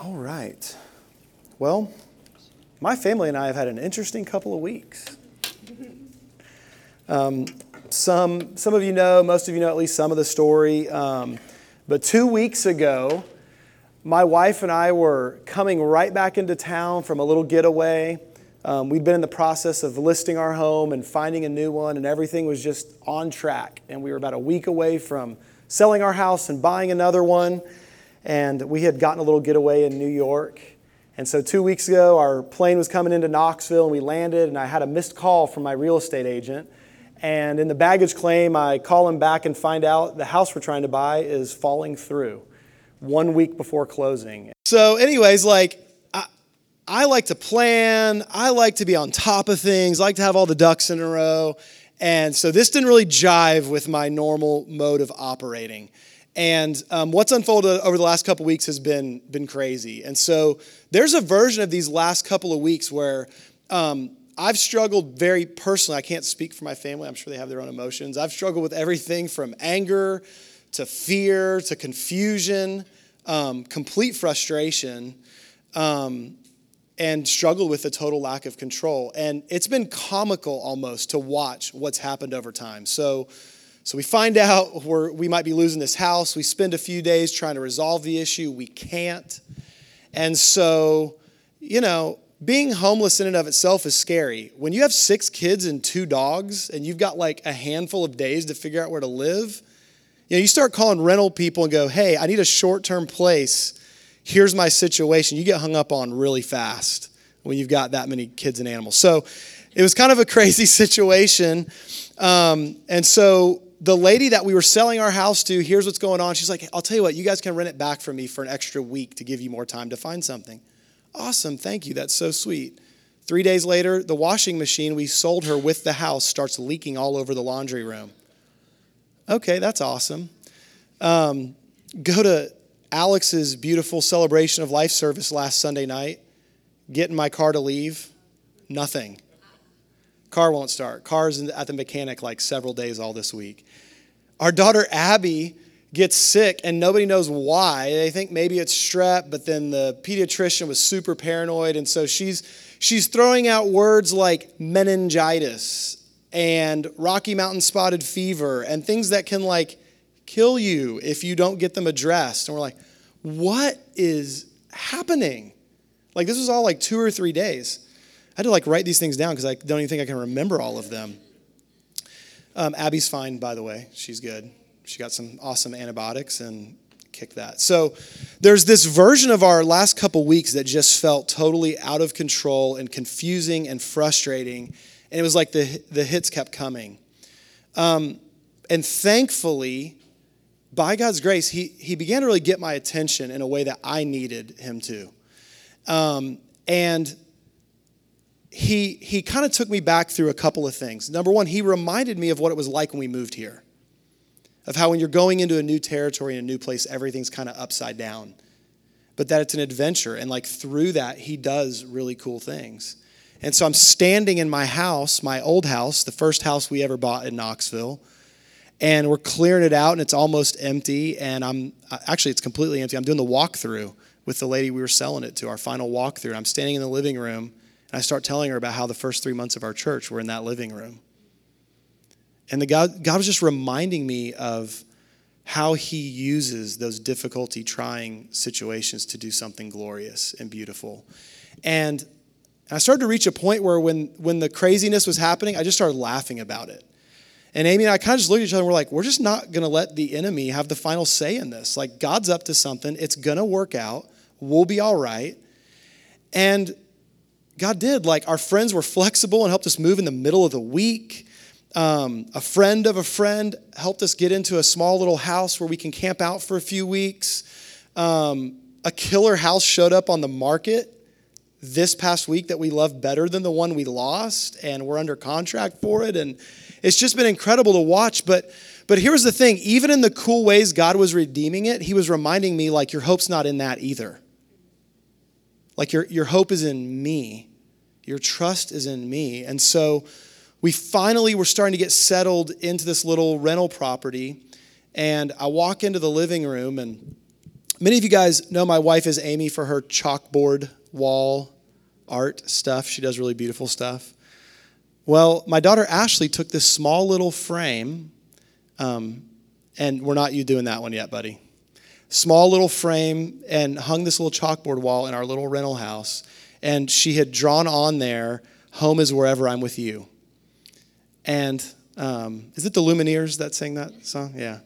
All right. Well, my family and I have had an interesting couple of weeks. Um, some, some of you know, most of you know at least some of the story. Um, but two weeks ago, my wife and I were coming right back into town from a little getaway. Um, we'd been in the process of listing our home and finding a new one, and everything was just on track. And we were about a week away from selling our house and buying another one. And we had gotten a little getaway in New York. And so, two weeks ago, our plane was coming into Knoxville, and we landed, and I had a missed call from my real estate agent. And in the baggage claim, I call him back and find out the house we're trying to buy is falling through one week before closing. So, anyways, like, I, like to plan, I like to be on top of things, I like to have all the ducks in a row. And so, this didn't really jive with my normal mode of operating. And um, what's unfolded over the last couple weeks has been, been crazy. And so there's a version of these last couple of weeks where um, I've struggled very personally. I can't speak for my family, I'm sure they have their own emotions. I've struggled with everything from anger to fear to confusion, um, complete frustration. Um, and struggled with a total lack of control. And it's been comical almost to watch what's happened over time. So, so we find out we we might be losing this house. We spend a few days trying to resolve the issue. We can't. And so, you know, being homeless in and of itself is scary. When you have six kids and two dogs, and you've got like a handful of days to figure out where to live, you know, you start calling rental people and go, hey, I need a short term place. Here's my situation. You get hung up on really fast when you've got that many kids and animals. So it was kind of a crazy situation. Um, and so the lady that we were selling our house to, here's what's going on. She's like, I'll tell you what, you guys can rent it back from me for an extra week to give you more time to find something. Awesome, thank you. That's so sweet. Three days later, the washing machine we sold her with the house starts leaking all over the laundry room. Okay, that's awesome. Um, go to Alex's beautiful celebration of life service last Sunday night. Get in my car to leave. Nothing. Car won't start. Car's at the mechanic like several days all this week. Our daughter Abby gets sick and nobody knows why. They think maybe it's strep, but then the pediatrician was super paranoid and so she's she's throwing out words like meningitis and Rocky Mountain spotted fever and things that can like kill you if you don't get them addressed. And we're like, "What is happening?" Like this was all like 2 or 3 days. I had to like write these things down because I don't even think I can remember all of them. Um, Abby's fine, by the way. She's good. She got some awesome antibiotics and kicked that. So there's this version of our last couple weeks that just felt totally out of control and confusing and frustrating. And it was like the, the hits kept coming. Um, and thankfully, by God's grace, he, he began to really get my attention in a way that I needed him to. Um, and he, he kind of took me back through a couple of things. Number one, he reminded me of what it was like when we moved here, of how when you're going into a new territory in a new place, everything's kind of upside down. But that it's an adventure. And like through that, he does really cool things. And so I'm standing in my house, my old house, the first house we ever bought in Knoxville. And we're clearing it out and it's almost empty. And I'm uh, actually, it's completely empty. I'm doing the walkthrough with the lady we were selling it to, our final walkthrough. And I'm standing in the living room and I start telling her about how the first three months of our church were in that living room. And the God, God was just reminding me of how he uses those difficulty, trying situations to do something glorious and beautiful. And I started to reach a point where when, when the craziness was happening, I just started laughing about it. And Amy and I kind of just looked at each other and we're like, we're just not going to let the enemy have the final say in this. Like, God's up to something. It's going to work out. We'll be all right. And God did. Like our friends were flexible and helped us move in the middle of the week. Um, a friend of a friend helped us get into a small little house where we can camp out for a few weeks. Um, a killer house showed up on the market this past week that we love better than the one we lost, and we're under contract for it. And it's just been incredible to watch. But but here's the thing: even in the cool ways God was redeeming it, He was reminding me like your hope's not in that either. Like your your hope is in me. Your trust is in me. And so we finally were starting to get settled into this little rental property. And I walk into the living room, and Many of you guys know my wife is Amy for her chalkboard wall art stuff. She does really beautiful stuff. Well, my daughter Ashley took this small little frame, um, and we're not you doing that one yet, buddy. Small little frame, and hung this little chalkboard wall in our little rental house. And she had drawn on there, Home is wherever I'm with you. And um, is it the Lumineers that sang that song? Yeah.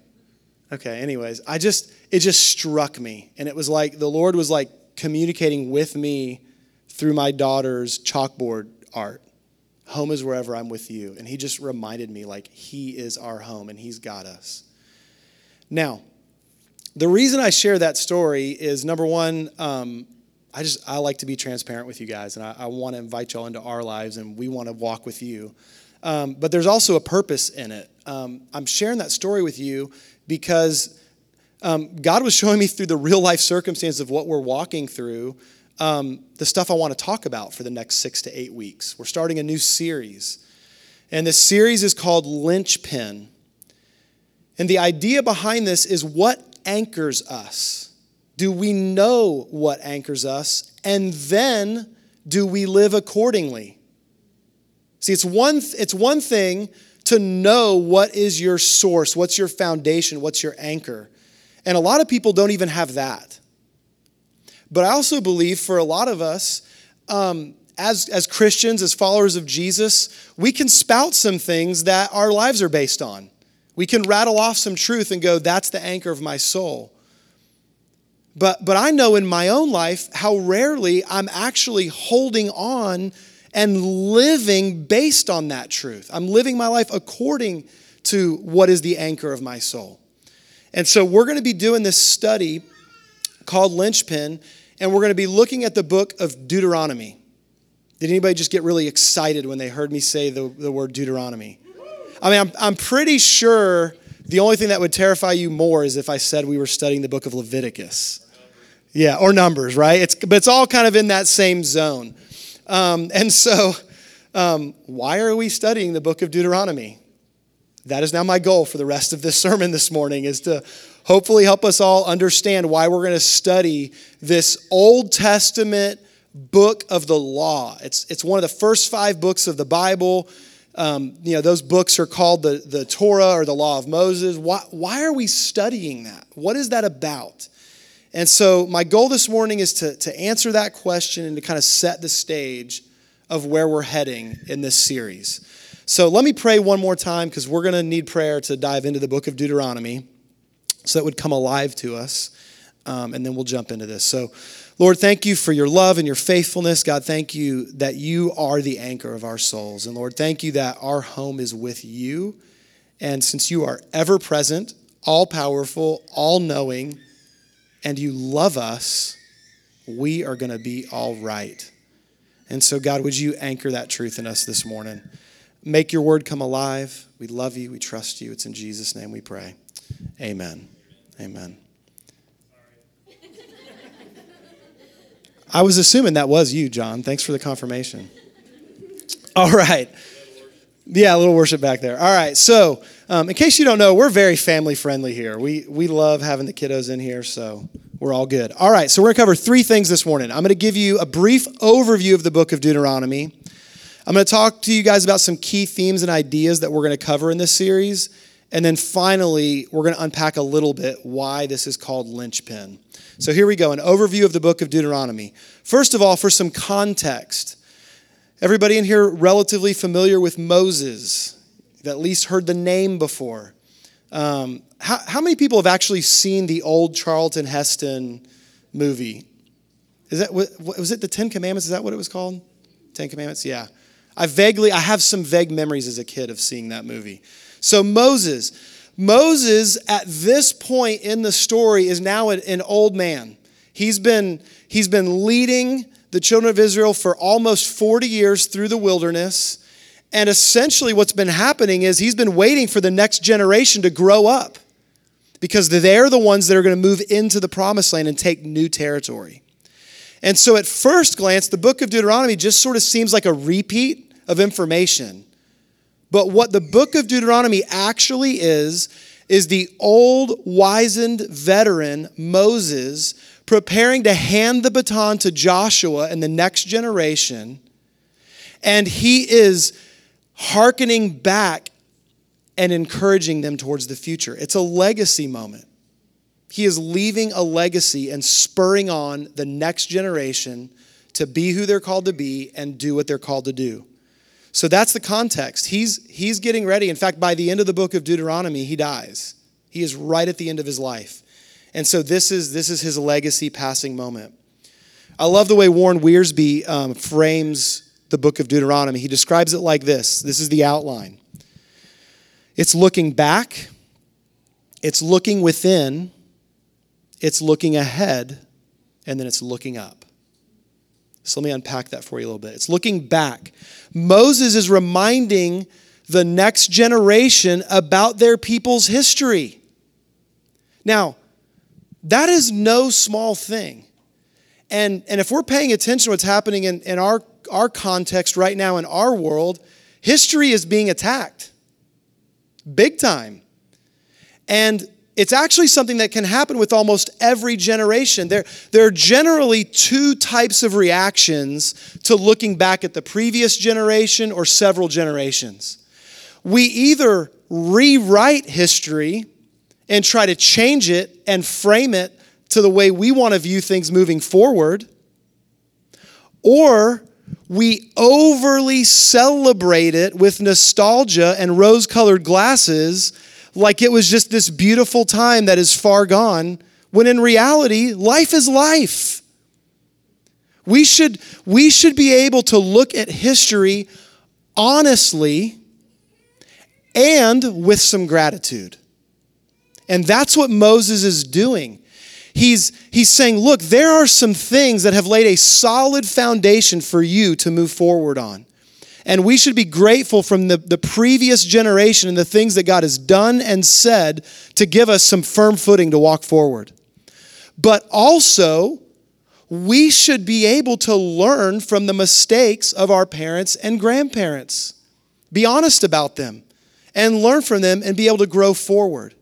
Okay, anyways, I just, it just struck me. And it was like the Lord was like communicating with me through my daughter's chalkboard art. Home is wherever I'm with you. And he just reminded me, like, he is our home and he's got us. Now, the reason I share that story is number one, um, I just I like to be transparent with you guys, and I, I want to invite y'all into our lives, and we want to walk with you. Um, but there's also a purpose in it. Um, I'm sharing that story with you because um, God was showing me through the real life circumstances of what we're walking through um, the stuff I want to talk about for the next six to eight weeks. We're starting a new series, and this series is called Linchpin. And the idea behind this is what anchors us? Do we know what anchors us? And then do we live accordingly? See, it's one, it's one thing to know what is your source, what's your foundation, what's your anchor. And a lot of people don't even have that. But I also believe for a lot of us, um, as, as Christians, as followers of Jesus, we can spout some things that our lives are based on. We can rattle off some truth and go, that's the anchor of my soul. But, but I know in my own life how rarely I'm actually holding on and living based on that truth. I'm living my life according to what is the anchor of my soul. And so we're going to be doing this study called Linchpin, and we're going to be looking at the book of Deuteronomy. Did anybody just get really excited when they heard me say the, the word Deuteronomy? I mean, I'm, I'm pretty sure the only thing that would terrify you more is if I said we were studying the book of Leviticus. Yeah, or Numbers, right? It's, but it's all kind of in that same zone. Um, and so, um, why are we studying the book of Deuteronomy? That is now my goal for the rest of this sermon this morning is to hopefully help us all understand why we're going to study this Old Testament book of the law. It's, it's one of the first five books of the Bible. Um, you know, those books are called the, the Torah or the Law of Moses. Why, why are we studying that? What is that about? And so, my goal this morning is to, to answer that question and to kind of set the stage of where we're heading in this series. So, let me pray one more time because we're going to need prayer to dive into the book of Deuteronomy so that would come alive to us. Um, and then we'll jump into this. So, Lord, thank you for your love and your faithfulness. God, thank you that you are the anchor of our souls. And Lord, thank you that our home is with you. And since you are ever present, all powerful, all knowing, and you love us, we are going to be all right. And so, God, would you anchor that truth in us this morning? Make your word come alive. We love you. We trust you. It's in Jesus' name we pray. Amen. Amen. I was assuming that was you, John. Thanks for the confirmation. All right. Yeah, a little worship back there. All right. So, um, in case you don't know, we're very family friendly here. We, we love having the kiddos in here, so we're all good. All right. So, we're going to cover three things this morning. I'm going to give you a brief overview of the book of Deuteronomy. I'm going to talk to you guys about some key themes and ideas that we're going to cover in this series. And then finally, we're going to unpack a little bit why this is called linchpin. So, here we go an overview of the book of Deuteronomy. First of all, for some context. Everybody in here relatively familiar with Moses, at least heard the name before. Um, how, how many people have actually seen the old Charlton Heston movie? Is that was it the Ten Commandments? Is that what it was called? Ten Commandments. Yeah, I vaguely I have some vague memories as a kid of seeing that movie. So Moses, Moses at this point in the story is now an old man. He's been he's been leading the children of Israel for almost 40 years through the wilderness. And essentially, what's been happening is he's been waiting for the next generation to grow up because they're the ones that are going to move into the promised land and take new territory. And so, at first glance, the book of Deuteronomy just sort of seems like a repeat of information. But what the book of Deuteronomy actually is, is the old, wizened veteran, Moses, preparing to hand the baton to Joshua and the next generation. And he is hearkening back and encouraging them towards the future. It's a legacy moment. He is leaving a legacy and spurring on the next generation to be who they're called to be and do what they're called to do. So that's the context. He's, he's getting ready. In fact, by the end of the book of Deuteronomy, he dies. He is right at the end of his life. And so this is, this is his legacy passing moment. I love the way Warren Wiersbe um, frames the book of Deuteronomy. He describes it like this this is the outline it's looking back, it's looking within, it's looking ahead, and then it's looking up. So let me unpack that for you a little bit. It's looking back. Moses is reminding the next generation about their people's history. Now, that is no small thing. And, and if we're paying attention to what's happening in, in our, our context right now in our world, history is being attacked big time. And it's actually something that can happen with almost every generation. There, there are generally two types of reactions to looking back at the previous generation or several generations. We either rewrite history and try to change it and frame it to the way we want to view things moving forward, or we overly celebrate it with nostalgia and rose colored glasses like it was just this beautiful time that is far gone, when in reality, life is life. We should, we should be able to look at history honestly and with some gratitude. And that's what Moses is doing. He's, he's saying, Look, there are some things that have laid a solid foundation for you to move forward on. And we should be grateful from the, the previous generation and the things that God has done and said to give us some firm footing to walk forward. But also, we should be able to learn from the mistakes of our parents and grandparents. Be honest about them and learn from them and be able to grow forward.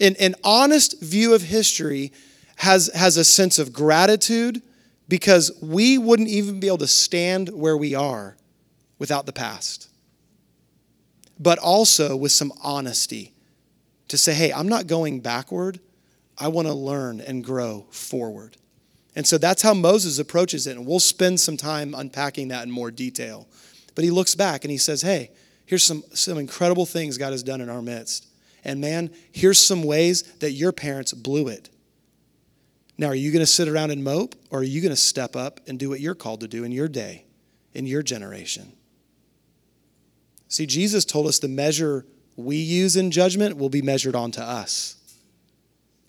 An, an honest view of history has, has a sense of gratitude because we wouldn't even be able to stand where we are without the past. But also with some honesty to say, hey, I'm not going backward. I want to learn and grow forward. And so that's how Moses approaches it. And we'll spend some time unpacking that in more detail. But he looks back and he says, hey, here's some, some incredible things God has done in our midst. And man, here's some ways that your parents blew it. Now, are you going to sit around and mope, or are you going to step up and do what you're called to do in your day, in your generation? See, Jesus told us the measure we use in judgment will be measured onto us.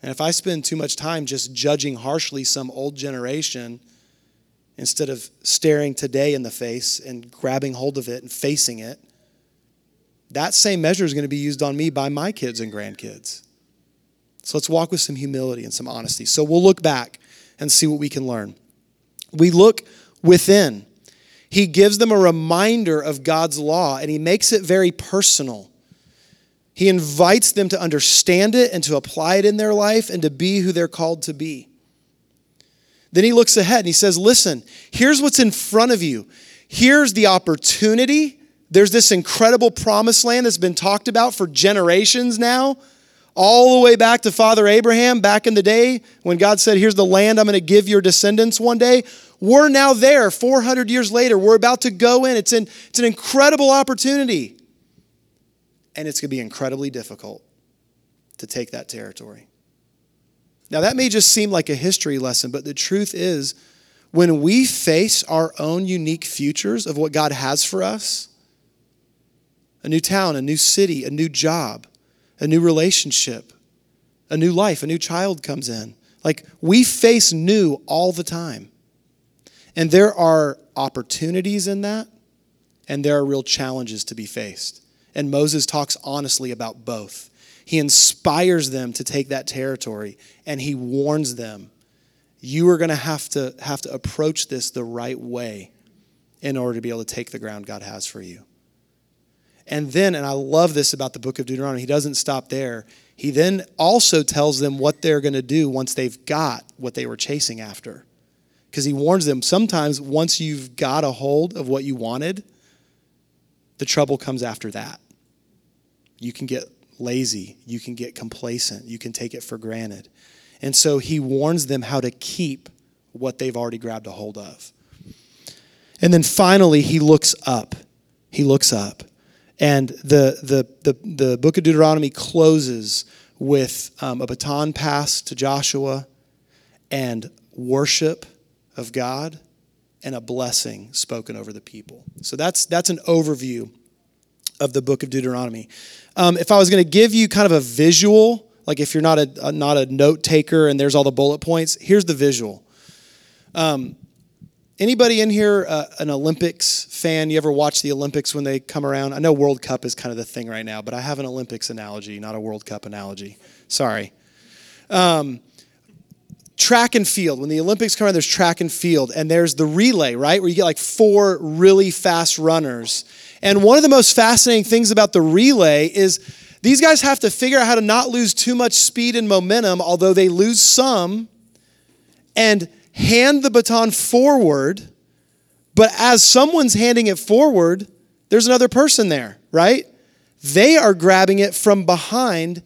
And if I spend too much time just judging harshly some old generation instead of staring today in the face and grabbing hold of it and facing it, that same measure is going to be used on me by my kids and grandkids. So let's walk with some humility and some honesty. So we'll look back and see what we can learn. We look within he gives them a reminder of God's law and he makes it very personal. He invites them to understand it and to apply it in their life and to be who they're called to be. Then he looks ahead and he says, Listen, here's what's in front of you. Here's the opportunity. There's this incredible promised land that's been talked about for generations now, all the way back to Father Abraham back in the day when God said, Here's the land I'm going to give your descendants one day. We're now there 400 years later. We're about to go in. It's an, it's an incredible opportunity. And it's going to be incredibly difficult to take that territory. Now, that may just seem like a history lesson, but the truth is, when we face our own unique futures of what God has for us a new town, a new city, a new job, a new relationship, a new life, a new child comes in. Like we face new all the time. And there are opportunities in that, and there are real challenges to be faced. And Moses talks honestly about both. He inspires them to take that territory, and he warns them you are going to have to have to approach this the right way in order to be able to take the ground God has for you. And then, and I love this about the book of Deuteronomy, he doesn't stop there. He then also tells them what they're going to do once they've got what they were chasing after. Because he warns them sometimes once you've got a hold of what you wanted, the trouble comes after that. You can get lazy, you can get complacent, you can take it for granted. And so he warns them how to keep what they've already grabbed a hold of. And then finally, he looks up. He looks up. And the, the, the, the book of Deuteronomy closes with um, a baton pass to Joshua and worship of God and a blessing spoken over the people. So that's, that's an overview of the book of Deuteronomy. Um, if I was going to give you kind of a visual, like if you're not a, a, not a note taker and there's all the bullet points, here's the visual. Um, anybody in here uh, an Olympics fan? You ever watch the Olympics when they come around? I know World Cup is kind of the thing right now, but I have an Olympics analogy, not a World Cup analogy. Sorry. Um, track and field. When the Olympics come around, there's track and field, and there's the relay, right? Where you get like four really fast runners. And one of the most fascinating things about the relay is these guys have to figure out how to not lose too much speed and momentum, although they lose some, and hand the baton forward. But as someone's handing it forward, there's another person there, right? They are grabbing it from behind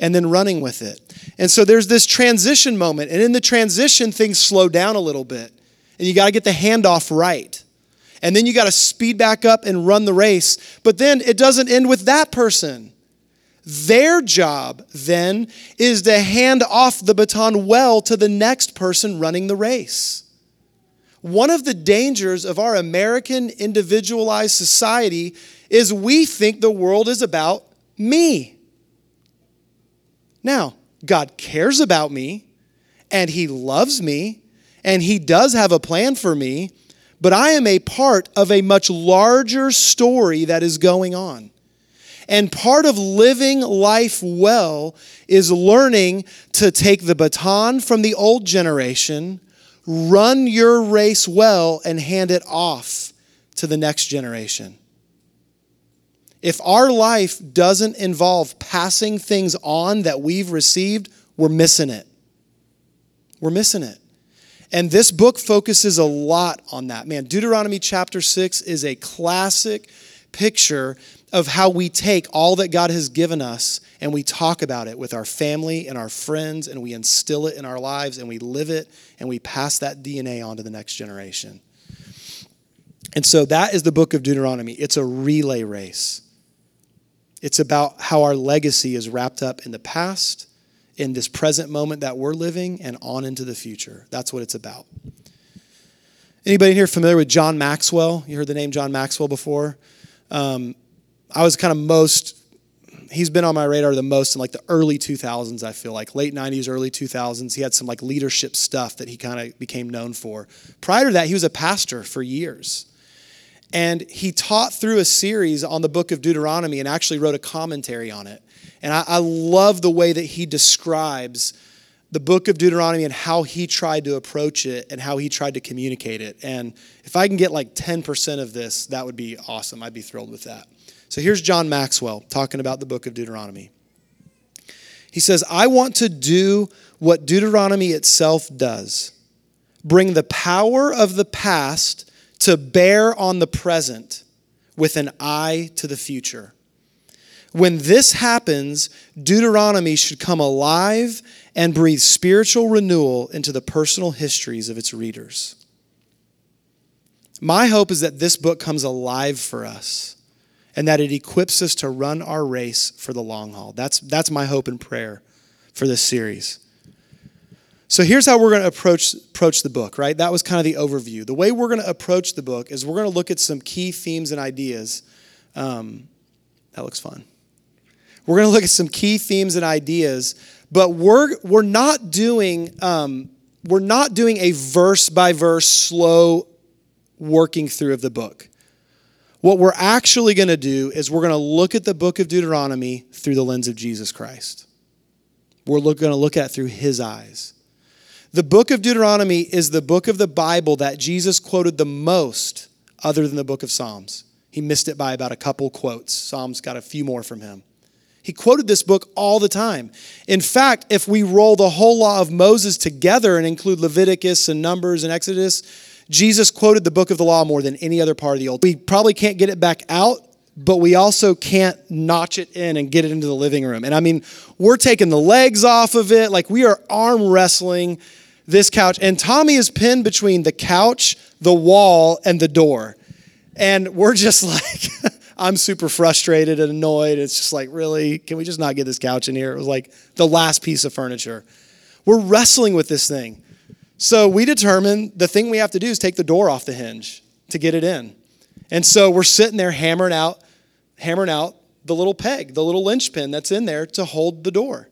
and then running with it. And so there's this transition moment. And in the transition, things slow down a little bit. And you got to get the handoff right. And then you got to speed back up and run the race. But then it doesn't end with that person. Their job then is to hand off the baton well to the next person running the race. One of the dangers of our American individualized society is we think the world is about me. Now, God cares about me and He loves me and He does have a plan for me, but I am a part of a much larger story that is going on. And part of living life well is learning to take the baton from the old generation, run your race well, and hand it off to the next generation. If our life doesn't involve passing things on that we've received, we're missing it. We're missing it. And this book focuses a lot on that. Man, Deuteronomy chapter 6 is a classic picture of how we take all that God has given us and we talk about it with our family and our friends and we instill it in our lives and we live it and we pass that DNA on to the next generation. And so that is the book of Deuteronomy. It's a relay race. It's about how our legacy is wrapped up in the past, in this present moment that we're living, and on into the future. That's what it's about. Anybody here familiar with John Maxwell? You heard the name John Maxwell before? Um, I was kind of most, he's been on my radar the most in like the early 2000s, I feel like. Late 90s, early 2000s. He had some like leadership stuff that he kind of became known for. Prior to that, he was a pastor for years. And he taught through a series on the book of Deuteronomy and actually wrote a commentary on it. And I, I love the way that he describes the book of Deuteronomy and how he tried to approach it and how he tried to communicate it. And if I can get like 10% of this, that would be awesome. I'd be thrilled with that. So here's John Maxwell talking about the book of Deuteronomy. He says, I want to do what Deuteronomy itself does bring the power of the past to bear on the present with an eye to the future. When this happens, Deuteronomy should come alive and breathe spiritual renewal into the personal histories of its readers. My hope is that this book comes alive for us and that it equips us to run our race for the long haul. That's, that's my hope and prayer for this series. So here's how we're going to approach, approach the book, right? That was kind of the overview. The way we're going to approach the book is we're going to look at some key themes and ideas. Um, that looks fun. We're going to look at some key themes and ideas, but we're, we're not doing um, we're not doing a verse by verse slow working through of the book. What we're actually going to do is we're going to look at the book of Deuteronomy through the lens of Jesus Christ. We're going to look at through his eyes. The book of Deuteronomy is the book of the Bible that Jesus quoted the most, other than the book of Psalms. He missed it by about a couple quotes. Psalms got a few more from him. He quoted this book all the time. In fact, if we roll the whole law of Moses together and include Leviticus and Numbers and Exodus, Jesus quoted the book of the law more than any other part of the Old. We probably can't get it back out, but we also can't notch it in and get it into the living room. And I mean, we're taking the legs off of it, like we are arm wrestling this couch. And Tommy is pinned between the couch, the wall, and the door. And we're just like, I'm super frustrated and annoyed. It's just like, really? Can we just not get this couch in here? It was like the last piece of furniture. We're wrestling with this thing. So we determined the thing we have to do is take the door off the hinge to get it in. And so we're sitting there hammering out, hammering out the little peg, the little linchpin that's in there to hold the door.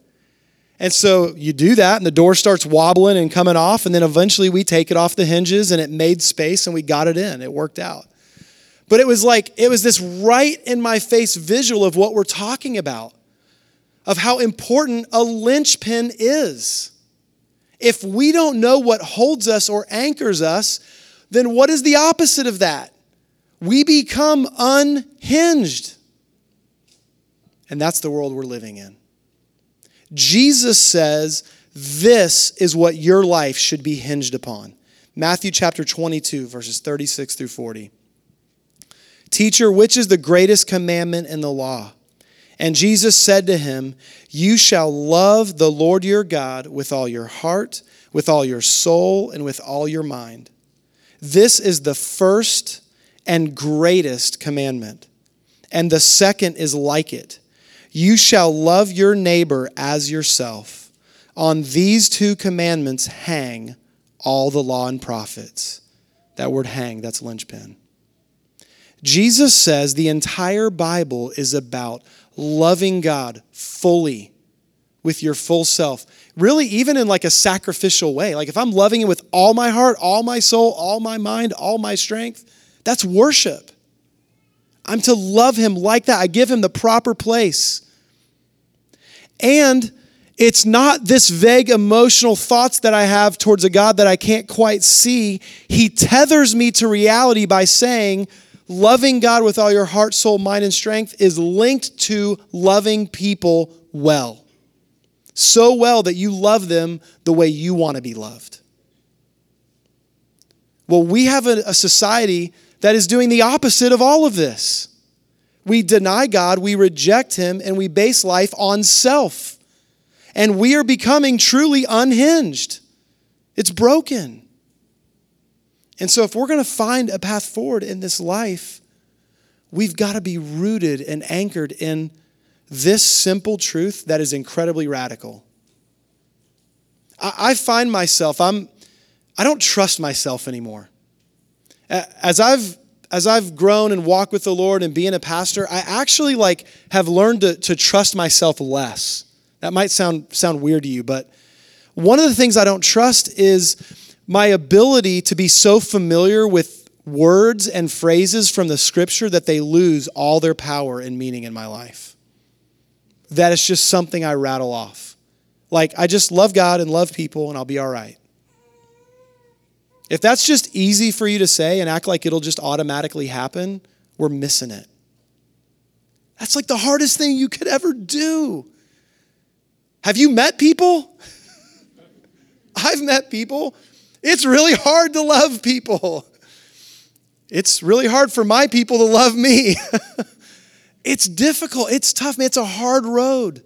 And so you do that, and the door starts wobbling and coming off, and then eventually we take it off the hinges, and it made space, and we got it in. It worked out. But it was like, it was this right in my face visual of what we're talking about, of how important a linchpin is. If we don't know what holds us or anchors us, then what is the opposite of that? We become unhinged. And that's the world we're living in. Jesus says, This is what your life should be hinged upon. Matthew chapter 22, verses 36 through 40. Teacher, which is the greatest commandment in the law? And Jesus said to him, You shall love the Lord your God with all your heart, with all your soul, and with all your mind. This is the first and greatest commandment. And the second is like it You shall love your neighbor as yourself. On these two commandments hang all the law and prophets. That word hang, that's linchpin. Jesus says the entire Bible is about loving God fully with your full self. Really, even in like a sacrificial way. Like if I'm loving Him with all my heart, all my soul, all my mind, all my strength, that's worship. I'm to love Him like that. I give Him the proper place. And it's not this vague emotional thoughts that I have towards a God that I can't quite see. He tethers me to reality by saying, loving God with all your heart, soul, mind, and strength is linked to loving people well. So well that you love them the way you want to be loved. Well, we have a, a society that is doing the opposite of all of this. We deny God, we reject Him, and we base life on self. And we are becoming truly unhinged. It's broken. And so, if we're going to find a path forward in this life, we've got to be rooted and anchored in this simple truth that is incredibly radical. I, find myself, I'm, I don't trust myself anymore. As I've as I've grown and walked with the Lord and being a pastor, I actually like have learned to, to trust myself less. That might sound sound weird to you, but one of the things I don't trust is my ability to be so familiar with words and phrases from the scripture that they lose all their power and meaning in my life. That is just something I rattle off. Like, I just love God and love people, and I'll be all right. If that's just easy for you to say and act like it'll just automatically happen, we're missing it. That's like the hardest thing you could ever do. Have you met people? I've met people it's really hard to love people. It's really hard for my people to love me. it's difficult. It's tough, man. It's a hard road.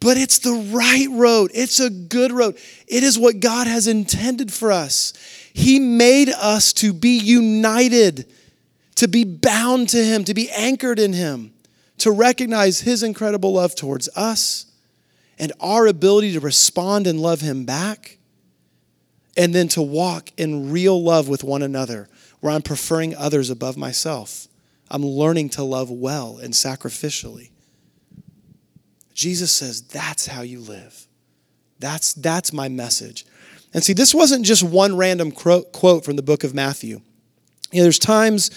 But it's the right road. It's a good road. It is what God has intended for us. He made us to be united, to be bound to Him, to be anchored in Him, to recognize His incredible love towards us and our ability to respond and love Him back and then to walk in real love with one another, where I'm preferring others above myself. I'm learning to love well and sacrificially. Jesus says, That's how you live. That's, that's my message. And see, this wasn't just one random quote from the book of Matthew. You know, there's times,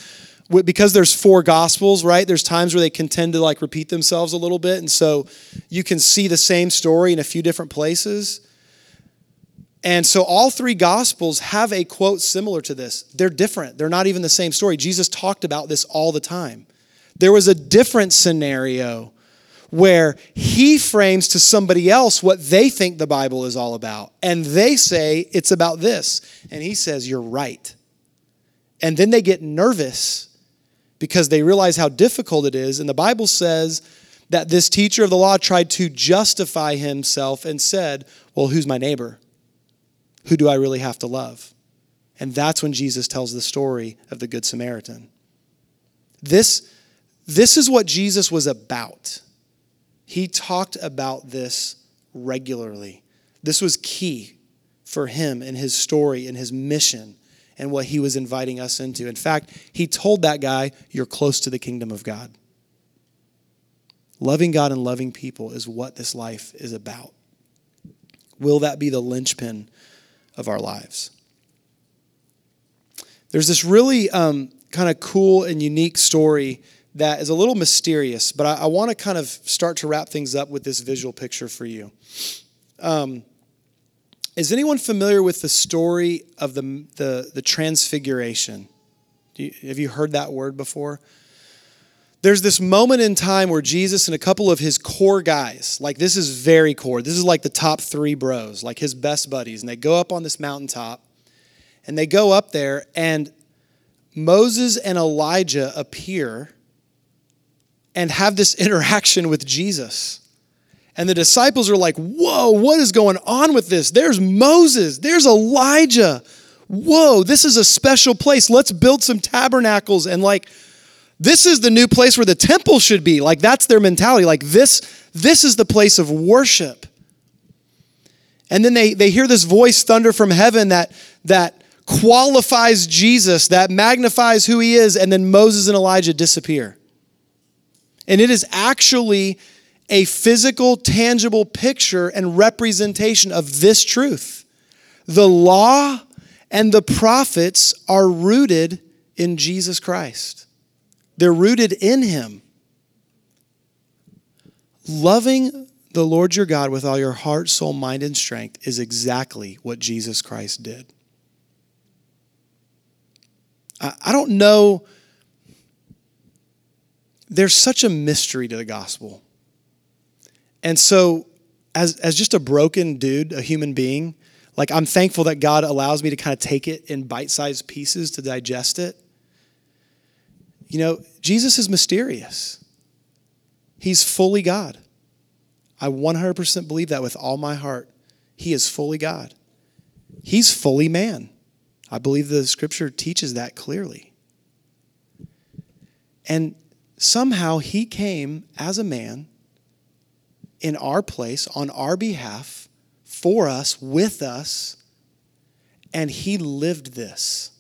because there's four gospels, right? There's times where they can tend to like repeat themselves a little bit. And so you can see the same story in a few different places. And so all three gospels have a quote similar to this. They're different. They're not even the same story. Jesus talked about this all the time. There was a different scenario where he frames to somebody else what they think the Bible is all about. And they say it's about this. And he says, You're right. And then they get nervous because they realize how difficult it is. And the Bible says that this teacher of the law tried to justify himself and said, Well, who's my neighbor? Who do I really have to love? And that's when Jesus tells the story of the Good Samaritan. This, this is what Jesus was about. He talked about this regularly. This was key for him and his story and his mission and what he was inviting us into. In fact, he told that guy, You're close to the kingdom of God. Loving God and loving people is what this life is about. Will that be the linchpin of our lives? There's this really um, kind of cool and unique story that is a little mysterious, but I, I want to kind of start to wrap things up with this visual picture for you. Um, is anyone familiar with the story of the, the, the transfiguration? You, have you heard that word before? There's this moment in time where Jesus and a couple of his core guys, like this is very core, this is like the top three bros, like his best buddies, and they go up on this mountaintop and they go up there, and Moses and Elijah appear and have this interaction with Jesus. And the disciples are like, Whoa, what is going on with this? There's Moses, there's Elijah. Whoa, this is a special place. Let's build some tabernacles. And like, this is the new place where the temple should be. Like, that's their mentality. Like, this, this is the place of worship. And then they, they hear this voice thunder from heaven that, that qualifies Jesus, that magnifies who he is. And then Moses and Elijah disappear. And it is actually a physical, tangible picture and representation of this truth. The law and the prophets are rooted in Jesus Christ, they're rooted in Him. Loving the Lord your God with all your heart, soul, mind, and strength is exactly what Jesus Christ did. I don't know there's such a mystery to the gospel. And so, as, as just a broken dude, a human being, like I'm thankful that God allows me to kind of take it in bite sized pieces to digest it. You know, Jesus is mysterious, He's fully God. I 100% believe that with all my heart. He is fully God, He's fully man. I believe the scripture teaches that clearly. And somehow he came as a man in our place, on our behalf, for us, with us, and he lived this.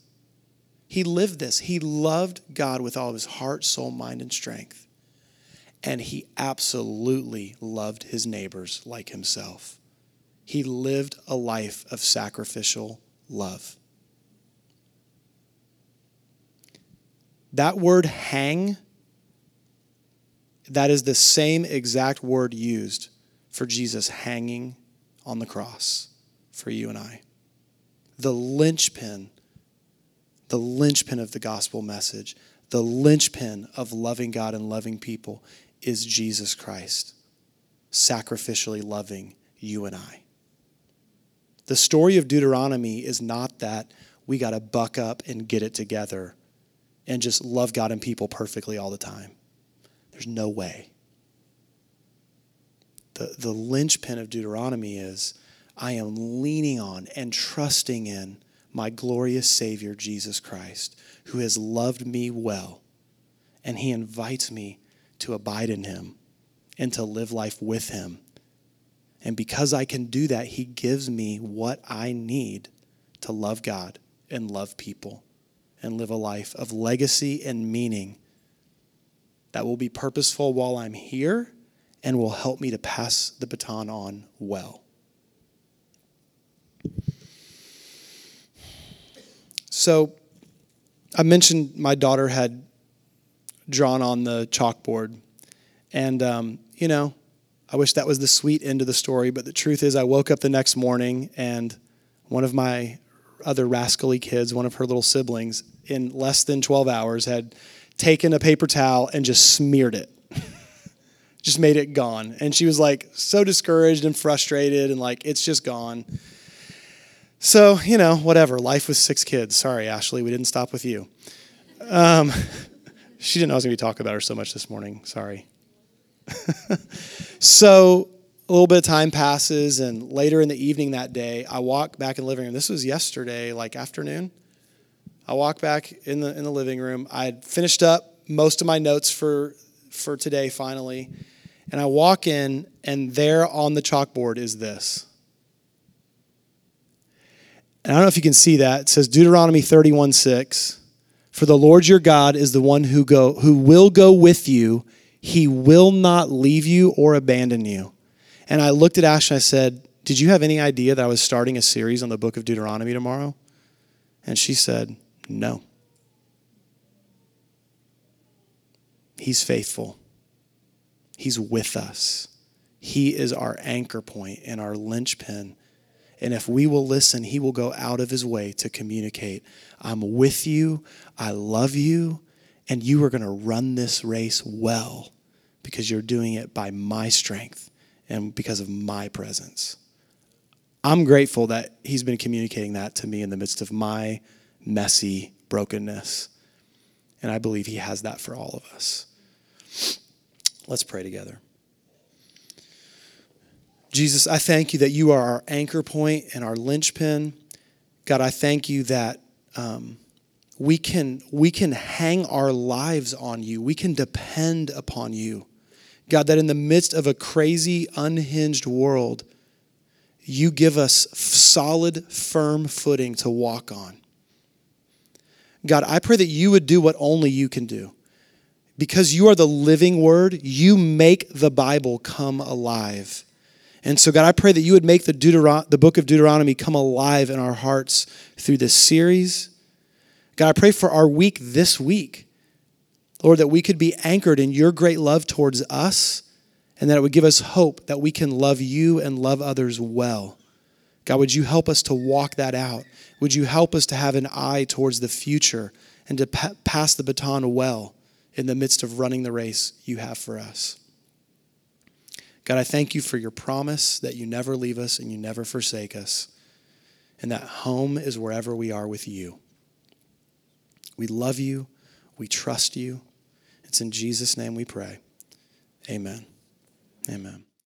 He lived this. He loved God with all of his heart, soul, mind, and strength. And he absolutely loved his neighbors like himself. He lived a life of sacrificial love. That word hang that is the same exact word used for Jesus hanging on the cross for you and I. The linchpin, the linchpin of the gospel message, the linchpin of loving God and loving people is Jesus Christ, sacrificially loving you and I. The story of Deuteronomy is not that we got to buck up and get it together and just love God and people perfectly all the time. There's no way. The, the linchpin of Deuteronomy is I am leaning on and trusting in my glorious Savior, Jesus Christ, who has loved me well. And he invites me to abide in him and to live life with him. And because I can do that, he gives me what I need to love God and love people and live a life of legacy and meaning that will be purposeful while I'm here and will help me to pass the baton on well. So, I mentioned my daughter had drawn on the chalkboard. And, um, you know, I wish that was the sweet end of the story, but the truth is, I woke up the next morning and one of my other rascally kids, one of her little siblings, in less than 12 hours had taken a paper towel and just smeared it. just made it gone. And she was like so discouraged and frustrated and like, it's just gone. So, you know, whatever. Life with six kids. Sorry, Ashley, we didn't stop with you. Um, she didn't know I was going to be talking about her so much this morning. Sorry. so, a little bit of time passes, and later in the evening that day, I walk back in the living room. This was yesterday, like afternoon. I walk back in the in the living room. I had finished up most of my notes for for today finally, and I walk in, and there on the chalkboard is this. And I don't know if you can see that. It says Deuteronomy 31 6. For the Lord your God is the one who go who will go with you. He will not leave you or abandon you. And I looked at Ash and I said, Did you have any idea that I was starting a series on the book of Deuteronomy tomorrow? And she said, No. He's faithful, He's with us. He is our anchor point and our linchpin. And if we will listen, He will go out of His way to communicate I'm with you, I love you, and you are going to run this race well because you're doing it by my strength and because of my presence. I'm grateful that he's been communicating that to me in the midst of my messy brokenness. And I believe he has that for all of us. Let's pray together. Jesus, I thank you that you are our anchor point and our linchpin. God, I thank you that um, we, can, we can hang our lives on you, we can depend upon you. God, that in the midst of a crazy, unhinged world, you give us solid, firm footing to walk on. God, I pray that you would do what only you can do. Because you are the living word, you make the Bible come alive. And so, God, I pray that you would make the, Deuteron- the book of Deuteronomy come alive in our hearts through this series. God, I pray for our week this week. Lord, that we could be anchored in your great love towards us and that it would give us hope that we can love you and love others well. God, would you help us to walk that out? Would you help us to have an eye towards the future and to pa- pass the baton well in the midst of running the race you have for us? God, I thank you for your promise that you never leave us and you never forsake us, and that home is wherever we are with you. We love you, we trust you. It's in Jesus' name we pray. Amen. Amen.